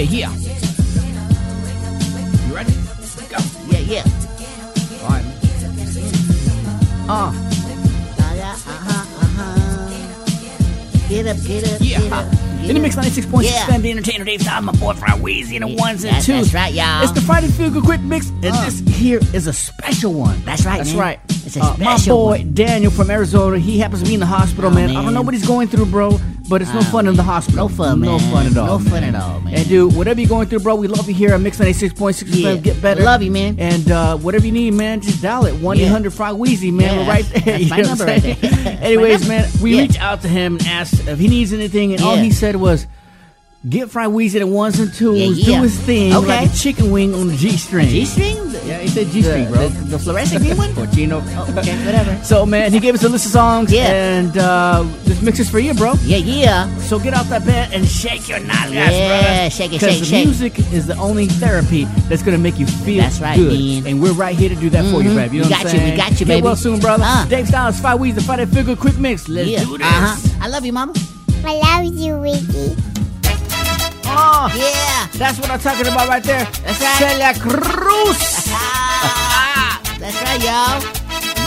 Yeah, yeah. You ready? Go. Yeah, yeah. All right. Uh, Uh-huh, uh-huh. Get up, get up, yeah. get up. In the mix 96.6 Yeah. FM, the entertainer Dave Style, my boy Fry Weezy, and the ones and That's, twos. that's right, y'all. It's the Friday Feel Good Quick Mix, and Uh. this here is a special one. That's right, That's man. right. It's a Uh, my boy one. Daniel from Arizona, he happens to be in the hospital, Oh, man. I don't know what he's going through, bro, but it's no fun in the hospital. No fun, No fun at all. No fun at all, man. And dude, whatever you're going through, bro, we love you here at Mix 96.6 Yeah. Get better. Love you, man. And uh, whatever you need, man, just dial it. 1 800 Fry Weezy, man. Yeah, We're right there. that's my know what I'm number right there. Anyways, man, we Yeah. reached out to him and asked if he needs anything, and all he said was, Get Fry Weezy the ones and twos, Yeah, do his thing Okay. like a chicken wing on the G string. G-string? Yeah, he said G string, The- bro. The, the fluorescent green one? Or Gino. Oh, okay, whatever. So man, he gave us a list of songs, Yeah. and uh, this mix is for you, bro. Yeah, yeah. So get off that bed and shake your nalgas, Yeah, brother. shake it, Because shake, the shake. music is the only therapy that's gonna make you feel That's right, good, man. and we're right here to do that for you, Mhm. baby. You We know what got I'm you, we saying? got you, Get baby. well soon, brother. Uh. Dave Styles, Fry Weezy, the Friday Figure, Quick Mix. Let's yeah. do this. Uh-huh. I love you, mama. I love you, Wiggy. Oh, Yeah. that's what I'm talking about right there. That's right. Celia Cruz. That's right, y'all.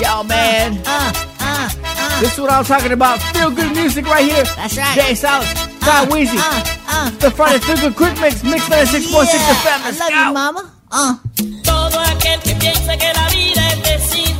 Yo, man. Uh, uh, uh. This is what I'm talking about. Feel good music right here. That's right. Dave Styles, Fry Weezy. Uh, uh. The Friday Feel Good Quick Mix, Mix 96.6 Yeah. FM. I love go. you, mama. Uh. Todo aquel que piensa que la vida es desigual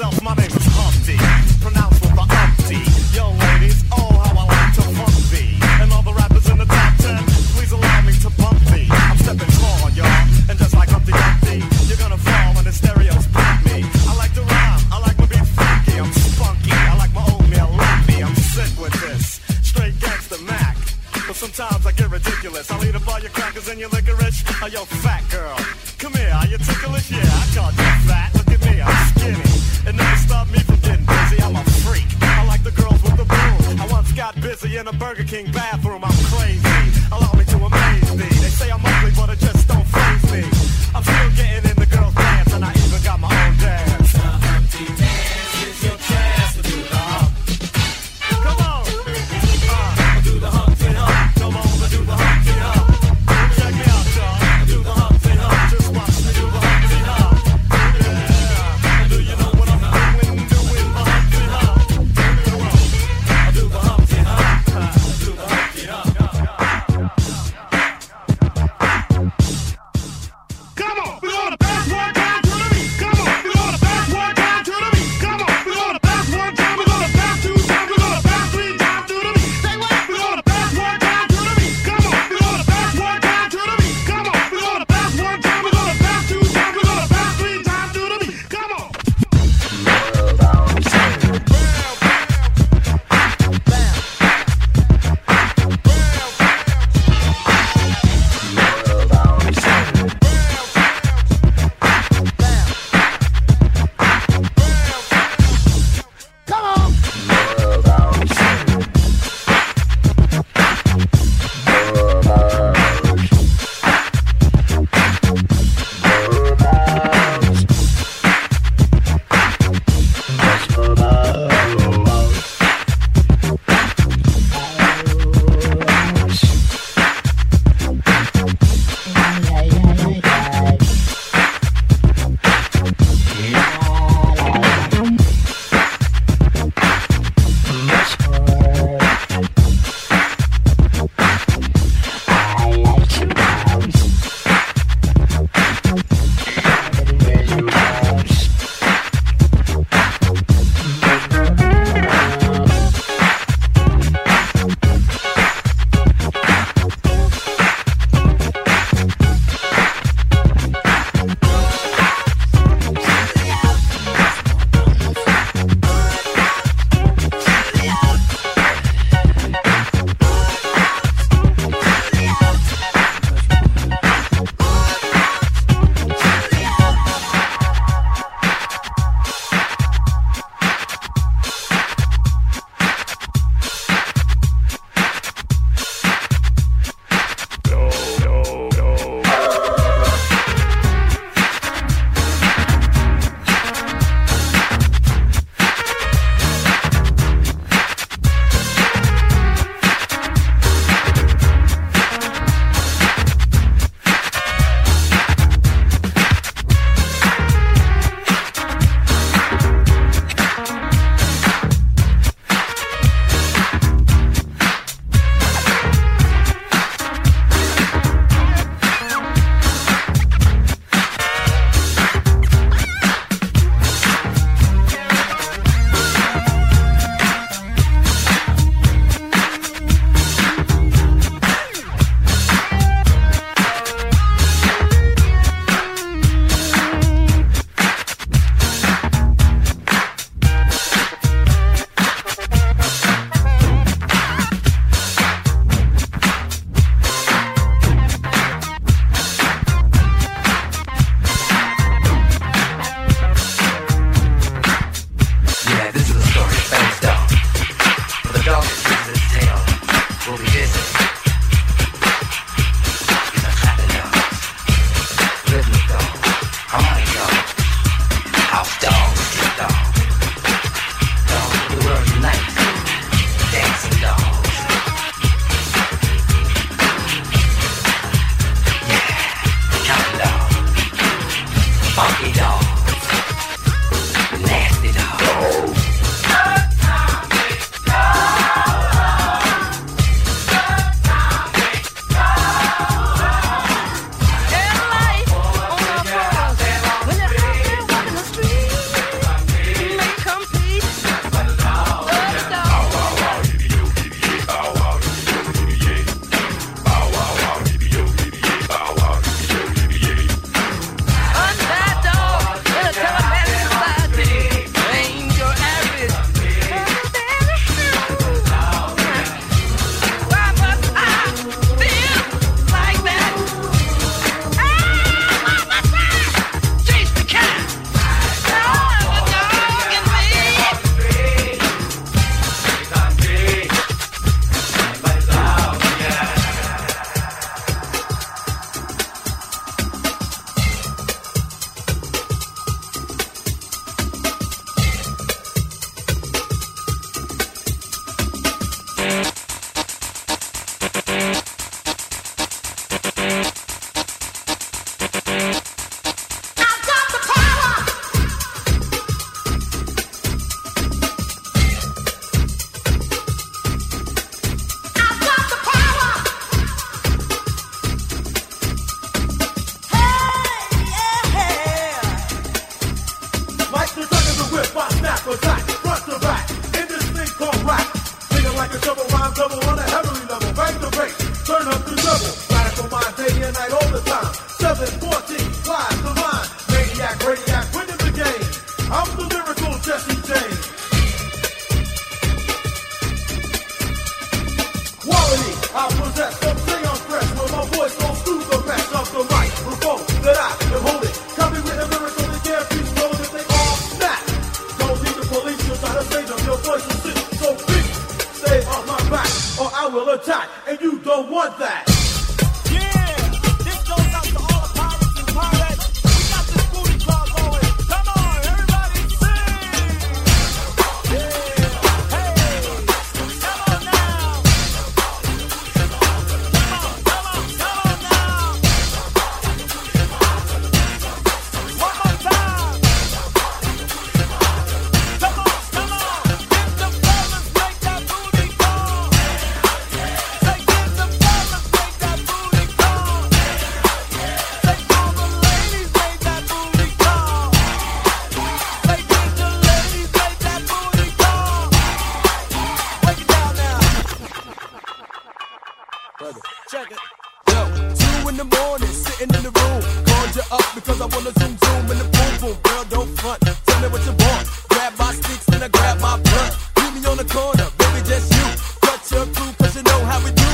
myself. My King bathroom.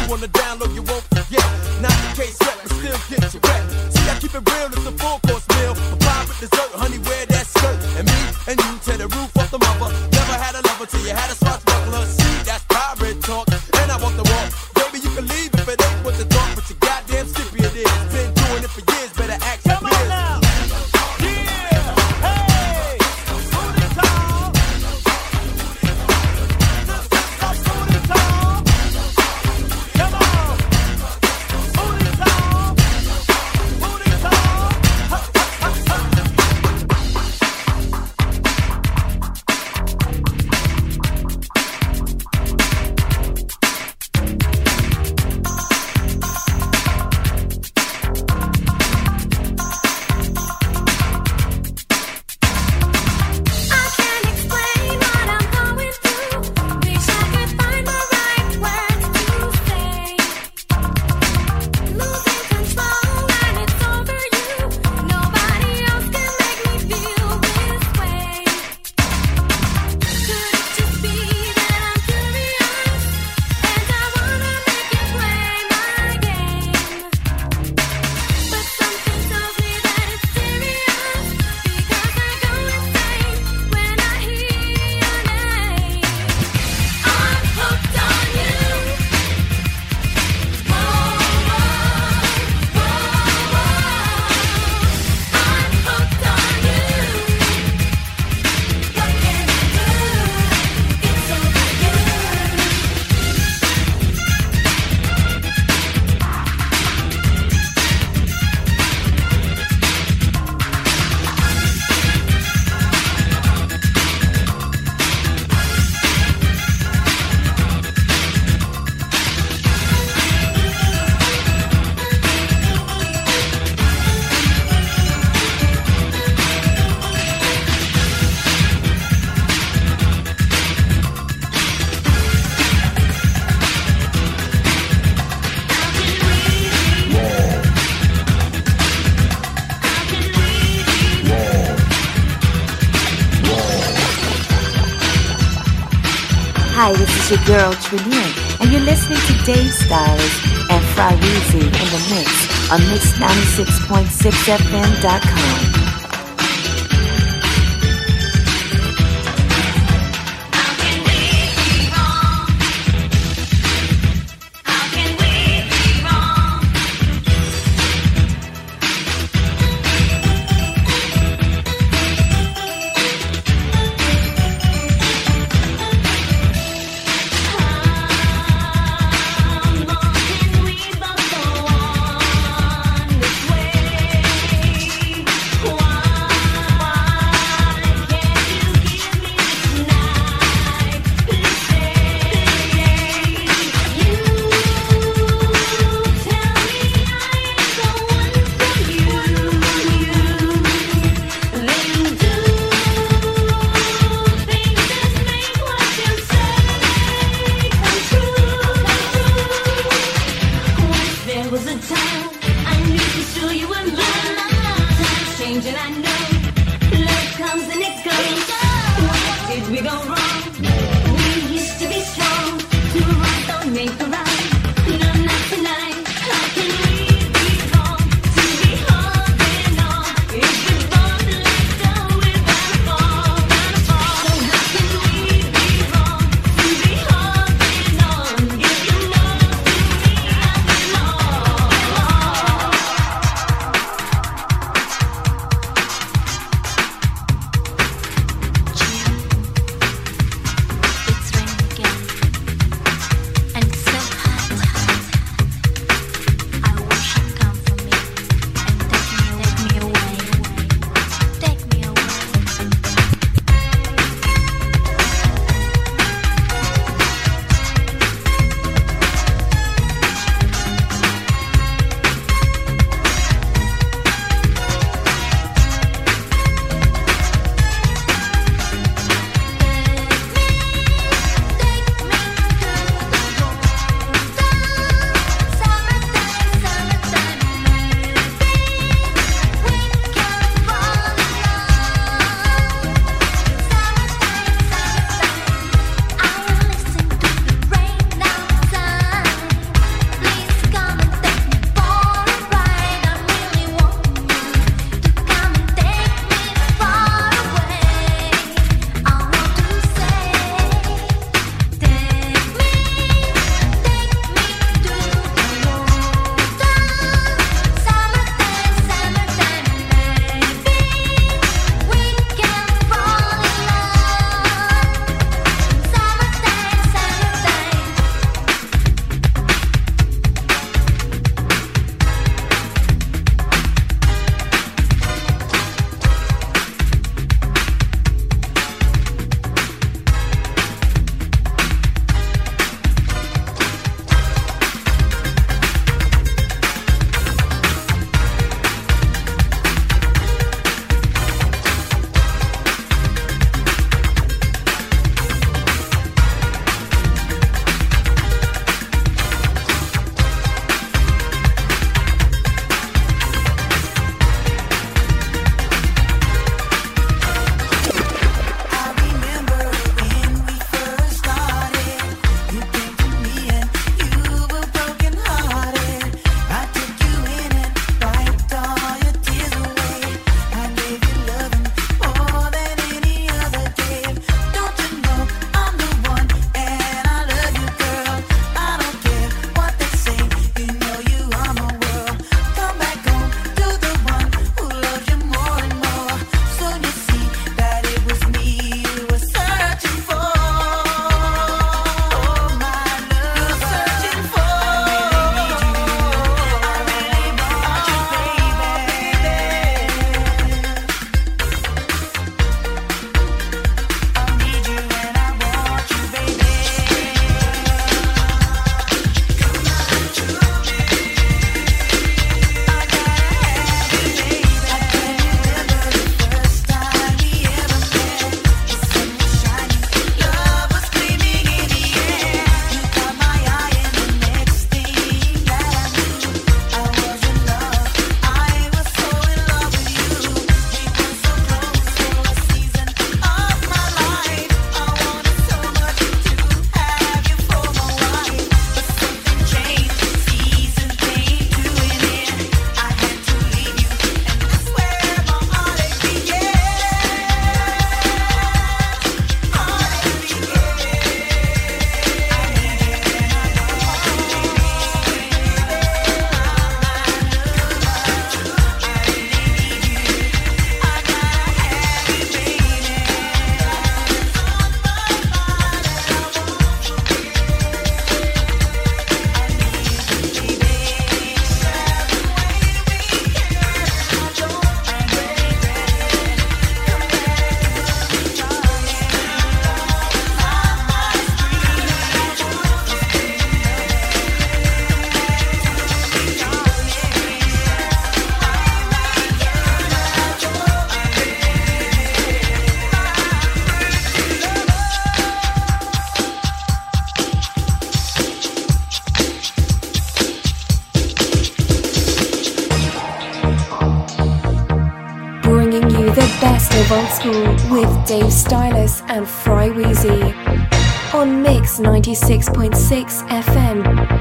Wanna download? you won't forget. Not the case, but still get you wet. See, I keep it real, it's the full your girl Trillian, and you're listening to Dave Styles and Fry Weezy in the mix on Mix96.6FM.com. Dave Styles and Fry Weezy on Mix 96.6 FM.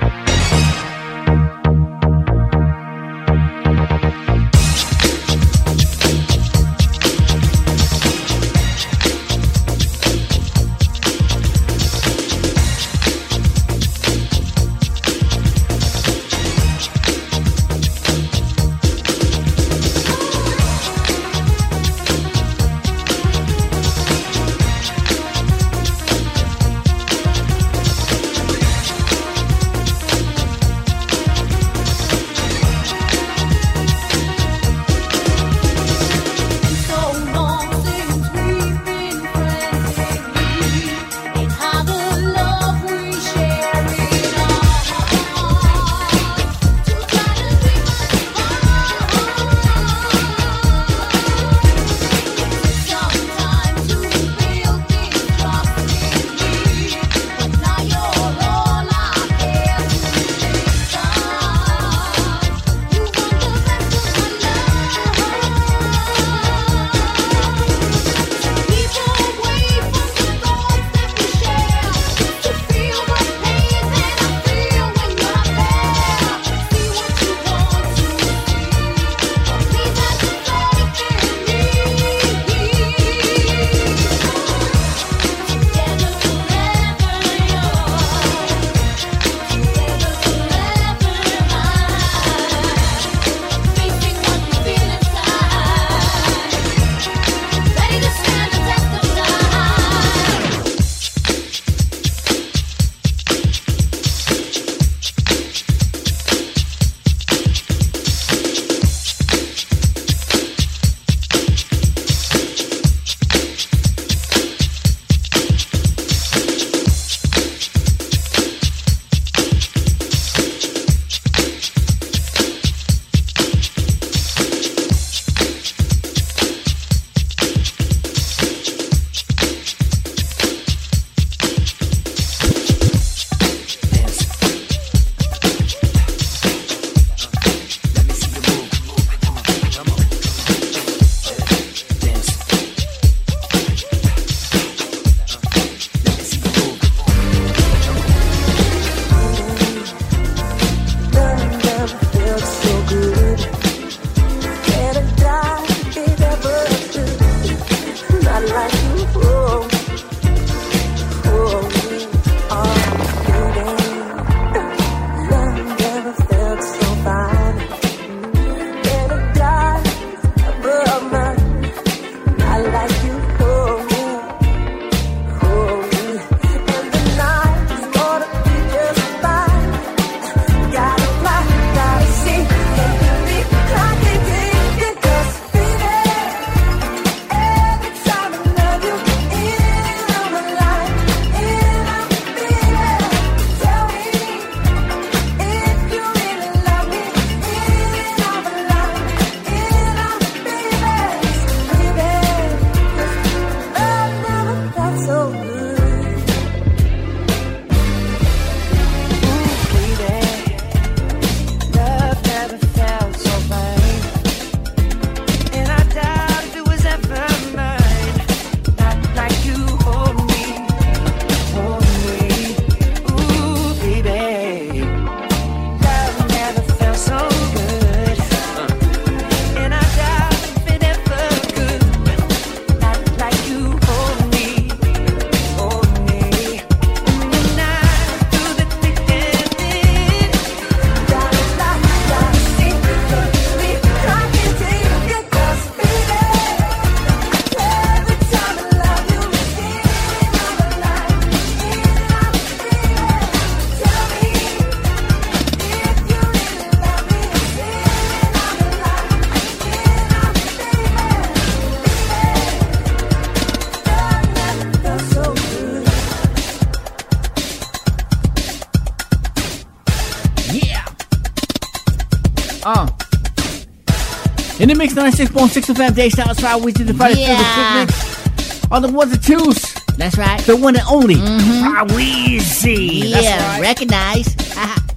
Mix 96.6 FM, Dave Styles Fry Weezy, the Friday Yeah. yeah. mix. On the ones and twos, That's right. the one and only Fry Weezy. That's yeah, right. recognize.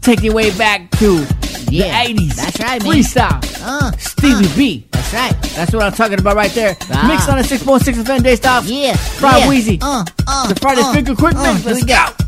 Take your way back to Yeah, the 80s. that's right, man. Freestyle. Uh, Stevie uh, B. That's right. That's what I'm talking about right there. Ah. Mix 96.6 FM Dave Style. Yeah. Fry yeah. Weezy. Uh, uh, The Friday uh, Finger Quick uh, Mix. Let's we go.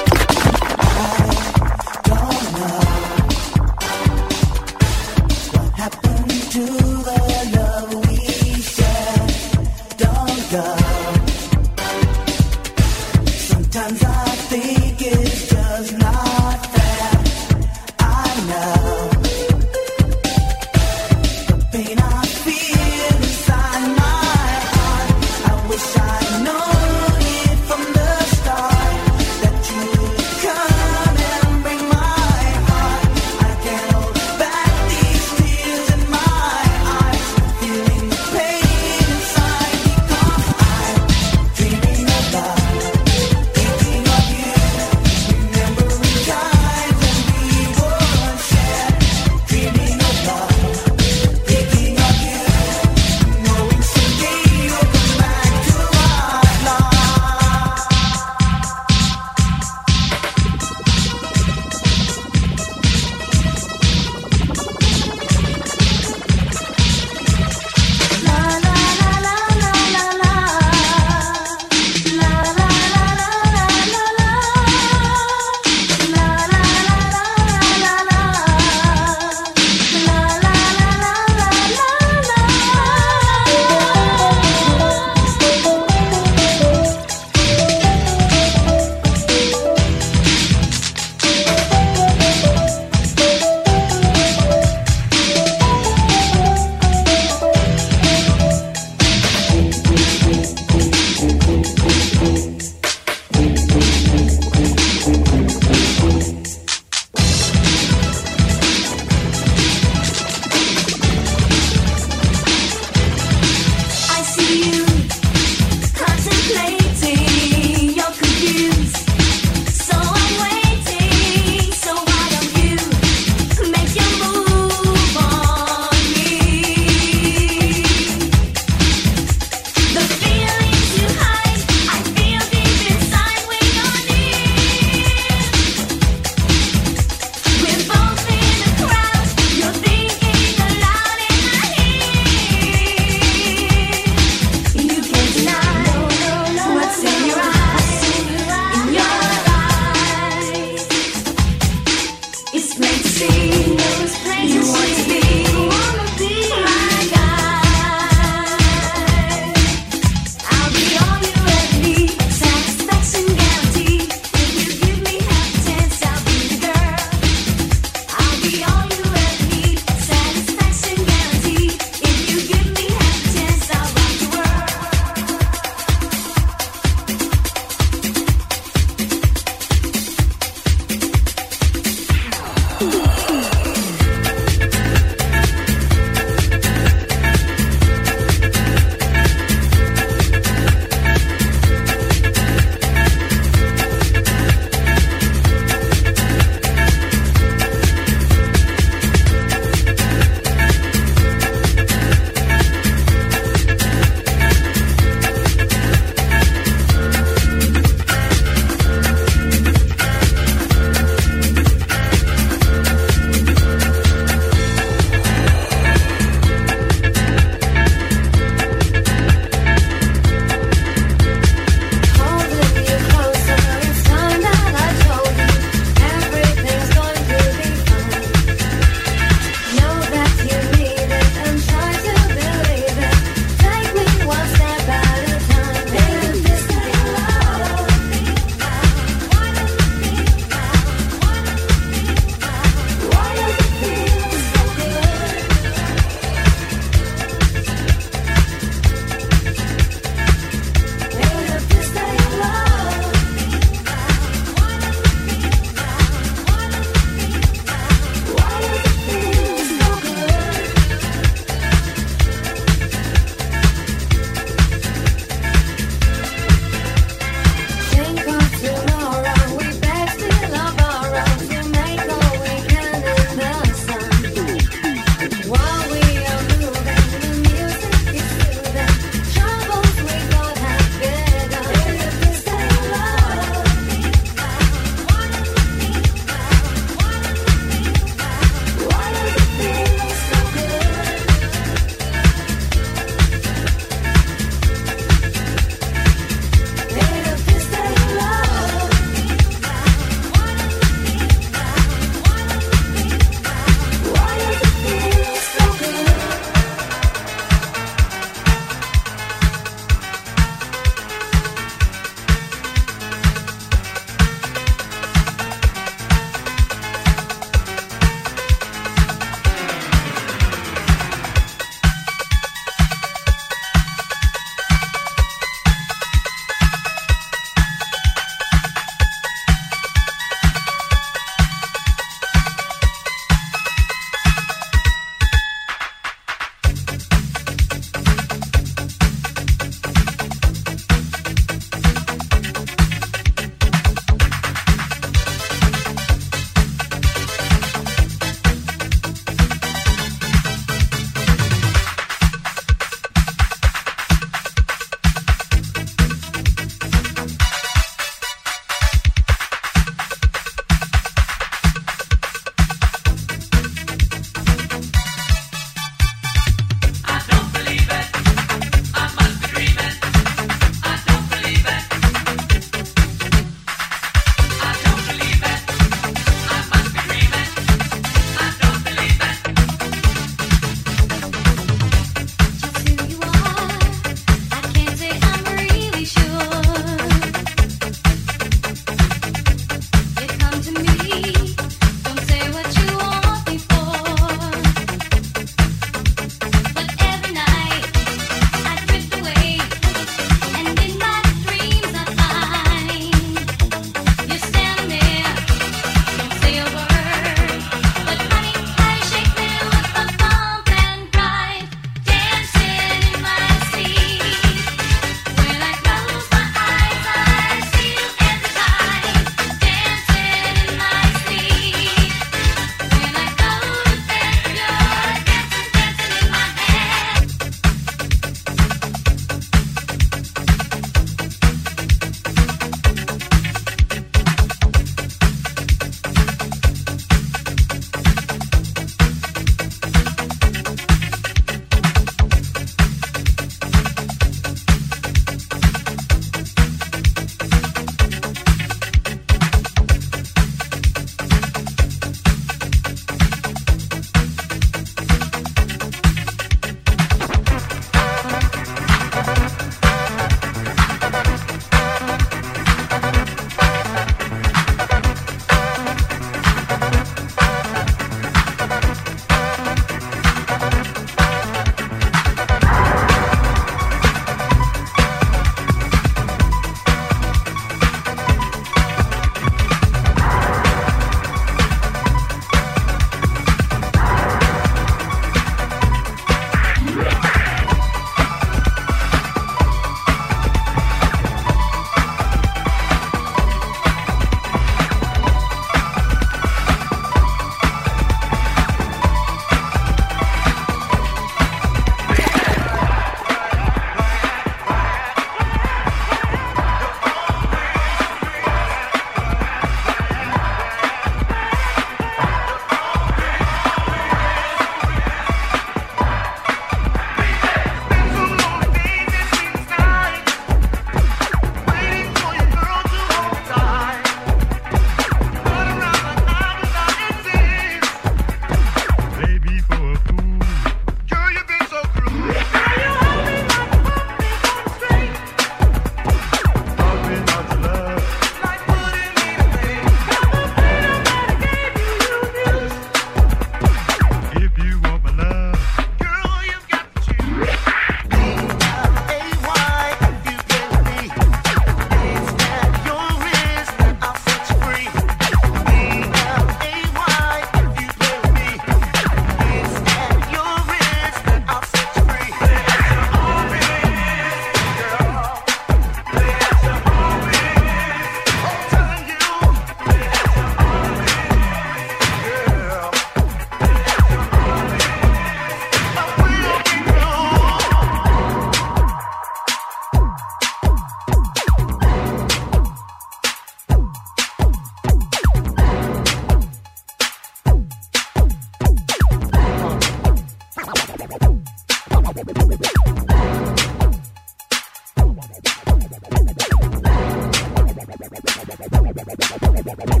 Party people,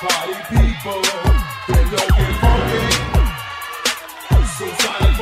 party people, they don't get funky. So silent.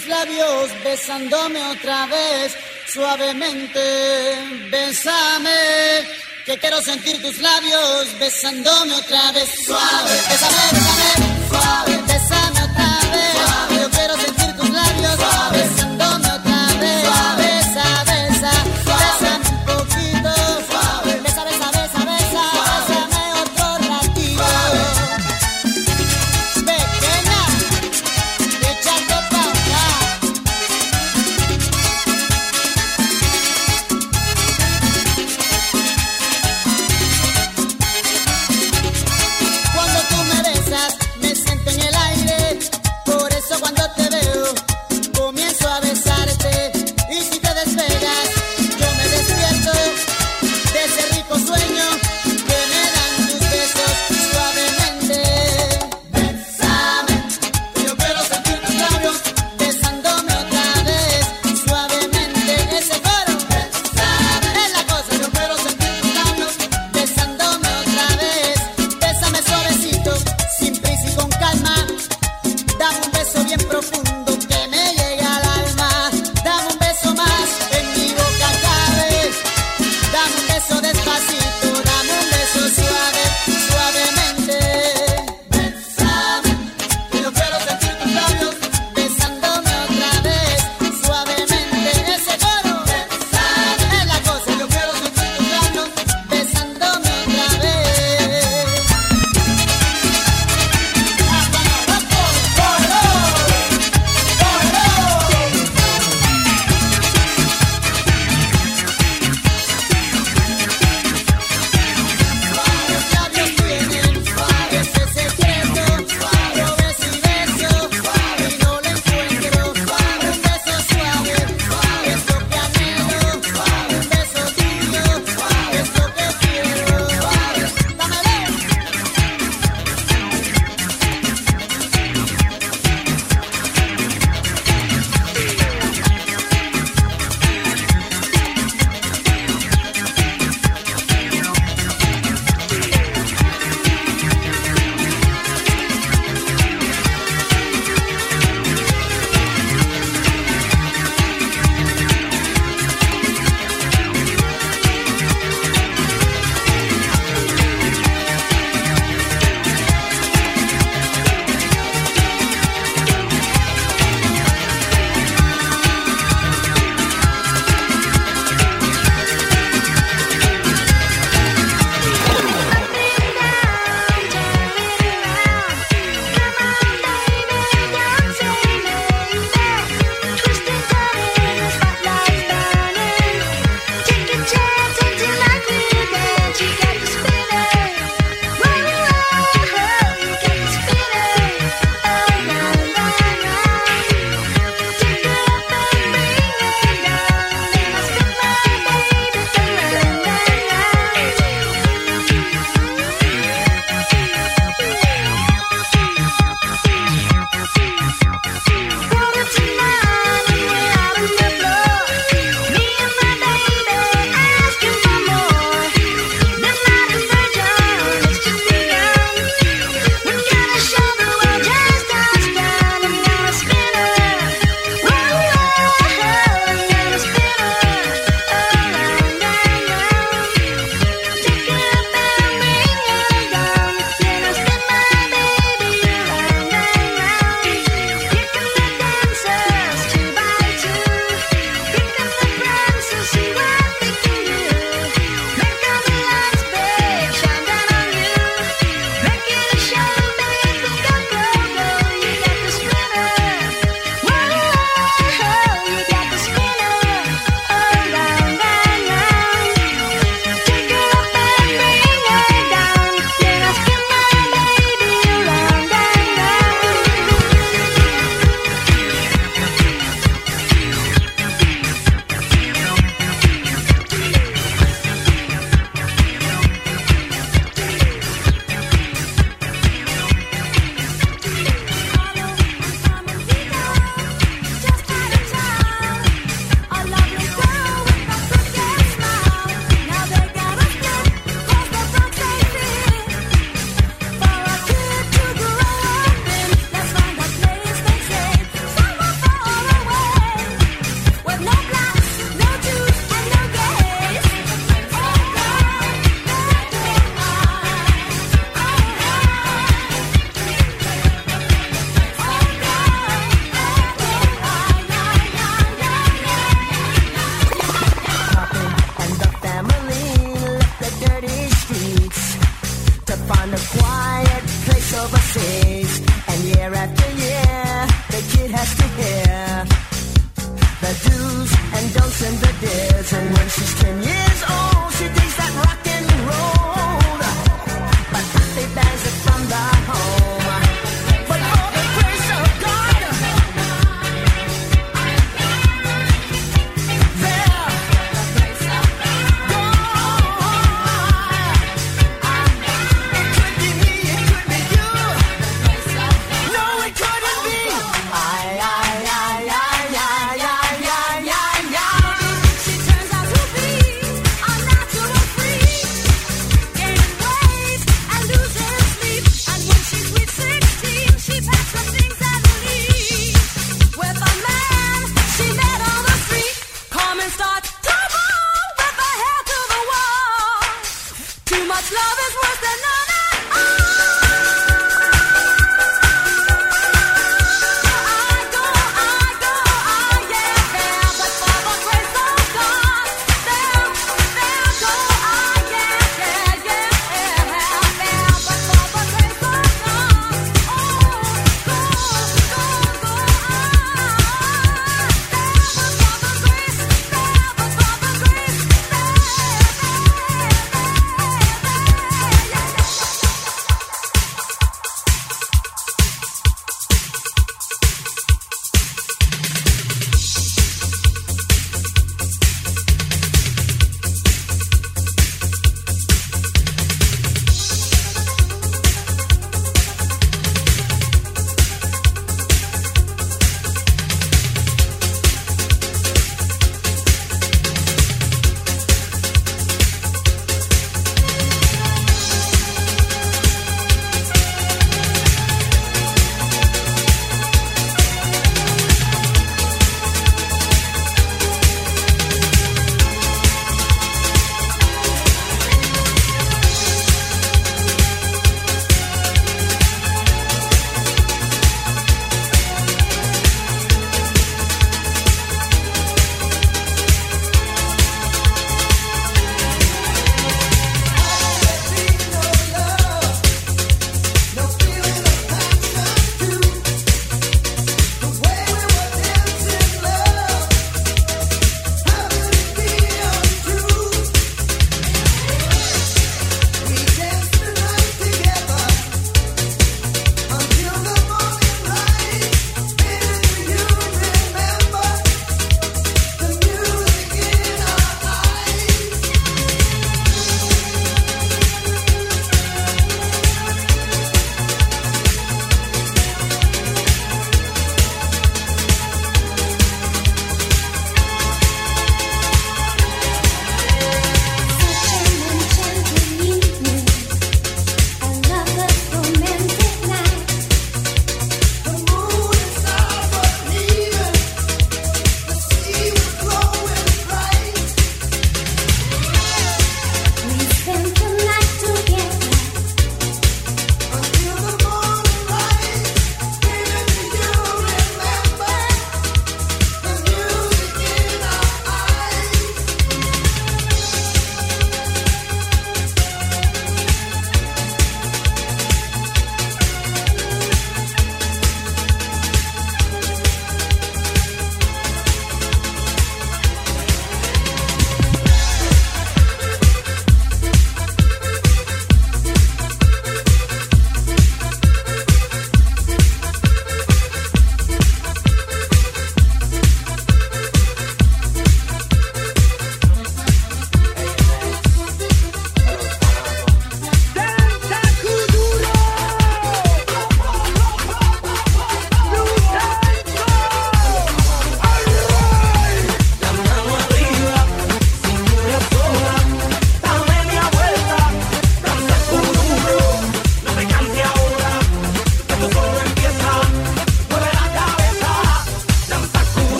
tus labios besándome otra vez, suavemente, besame. Que quiero sentir tus labios besándome otra vez, suave, besame, besame, suave, besame otra vez, suave.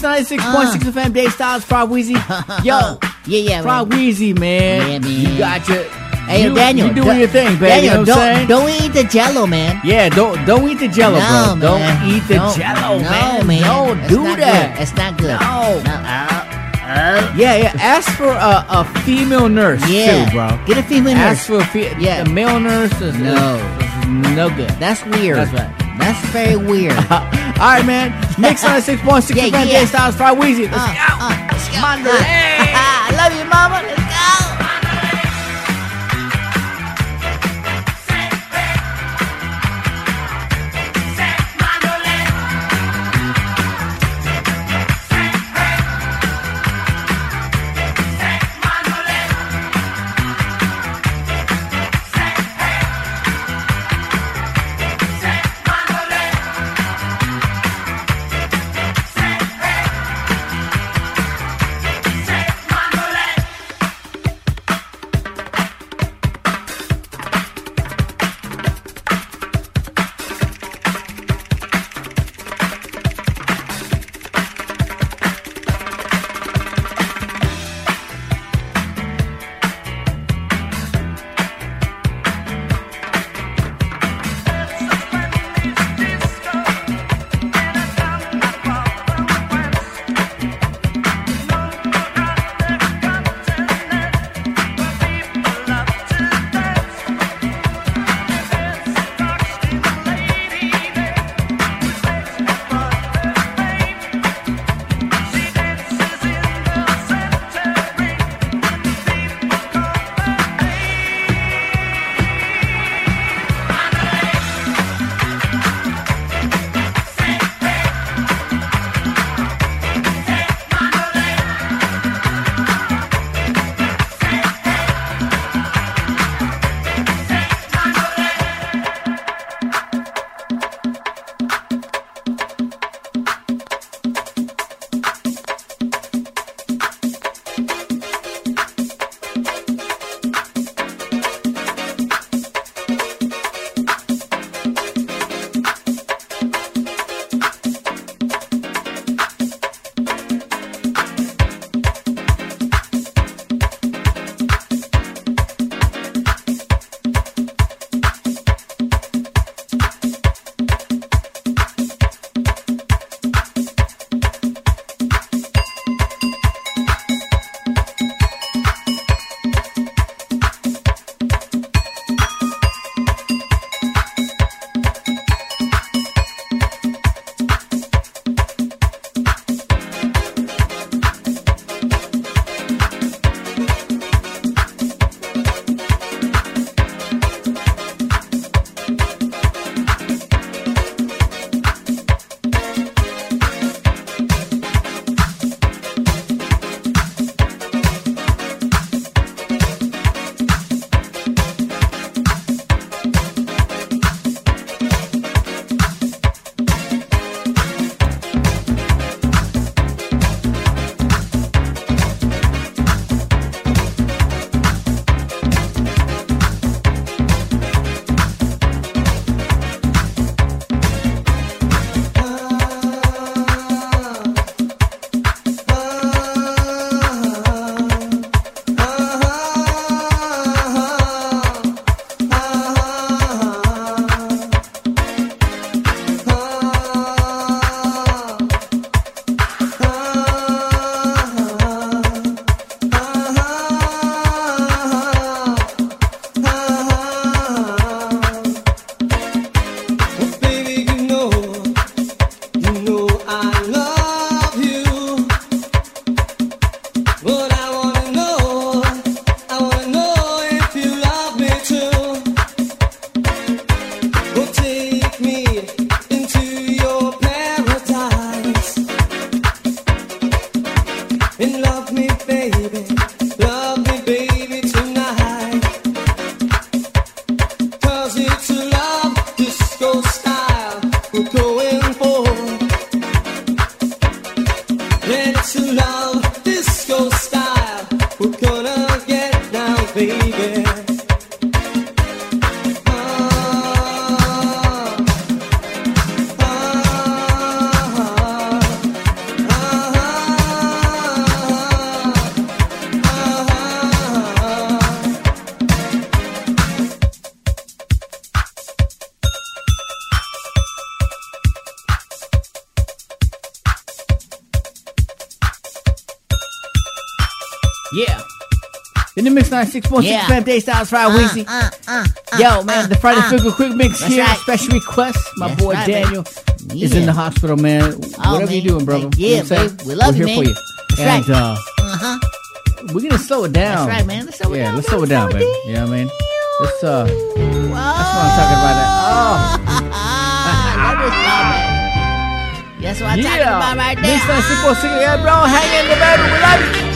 696.6 uh. FM, Dave Styles, Fry Weezy, Yo. yeah, yeah, Fry man. Man. Yeah, man. You got your... Hey, you, Daniel, you doing do, your thing, baby. Daniel, you know don't, saying? don't eat the Jello, man. Yeah, don't don't eat the Jello, no, bro. Man. Don't eat the don't, Jello, no, man. man. Don't do that. Good. Not good. No. no. Yeah, yeah. Ask for a, a female nurse yeah. too, bro. Get a female nurse. Ask for a fe- yeah. A male nurse is no, no good. That's weird. That's right. That's very weird. All right, man. Mix on six point six Yeah, FM, yeah. Dave Styles, Fry Weezy. Let's Uh, go. uh, let's go. Monday. I love you, mama. 96.6 Yeah. FM, Dave Styles, Friday, Uh, Weezy. uh, uh, Yo, man, the Friday uh. Finger Quick Mix That's here. right. Special request. My That's boy right. Daniel is in Yeah. the hospital, man. Oh, Whatever man. you're doing, brother. Yeah, You know what I'm saying? babe. We love We're you, here for man. you. That's and uh, Uh-huh. we're gonna slow it down. That's right, man. Let's slow it yeah, down, let's bro. slow it down, baby. You know what I mean? Let's uh, that's what I'm talking about. That. Oh, That was fun, man. That's what I'm talking yeah. about right there. 96.6 yeah, bro. Hang in the baby. We love you.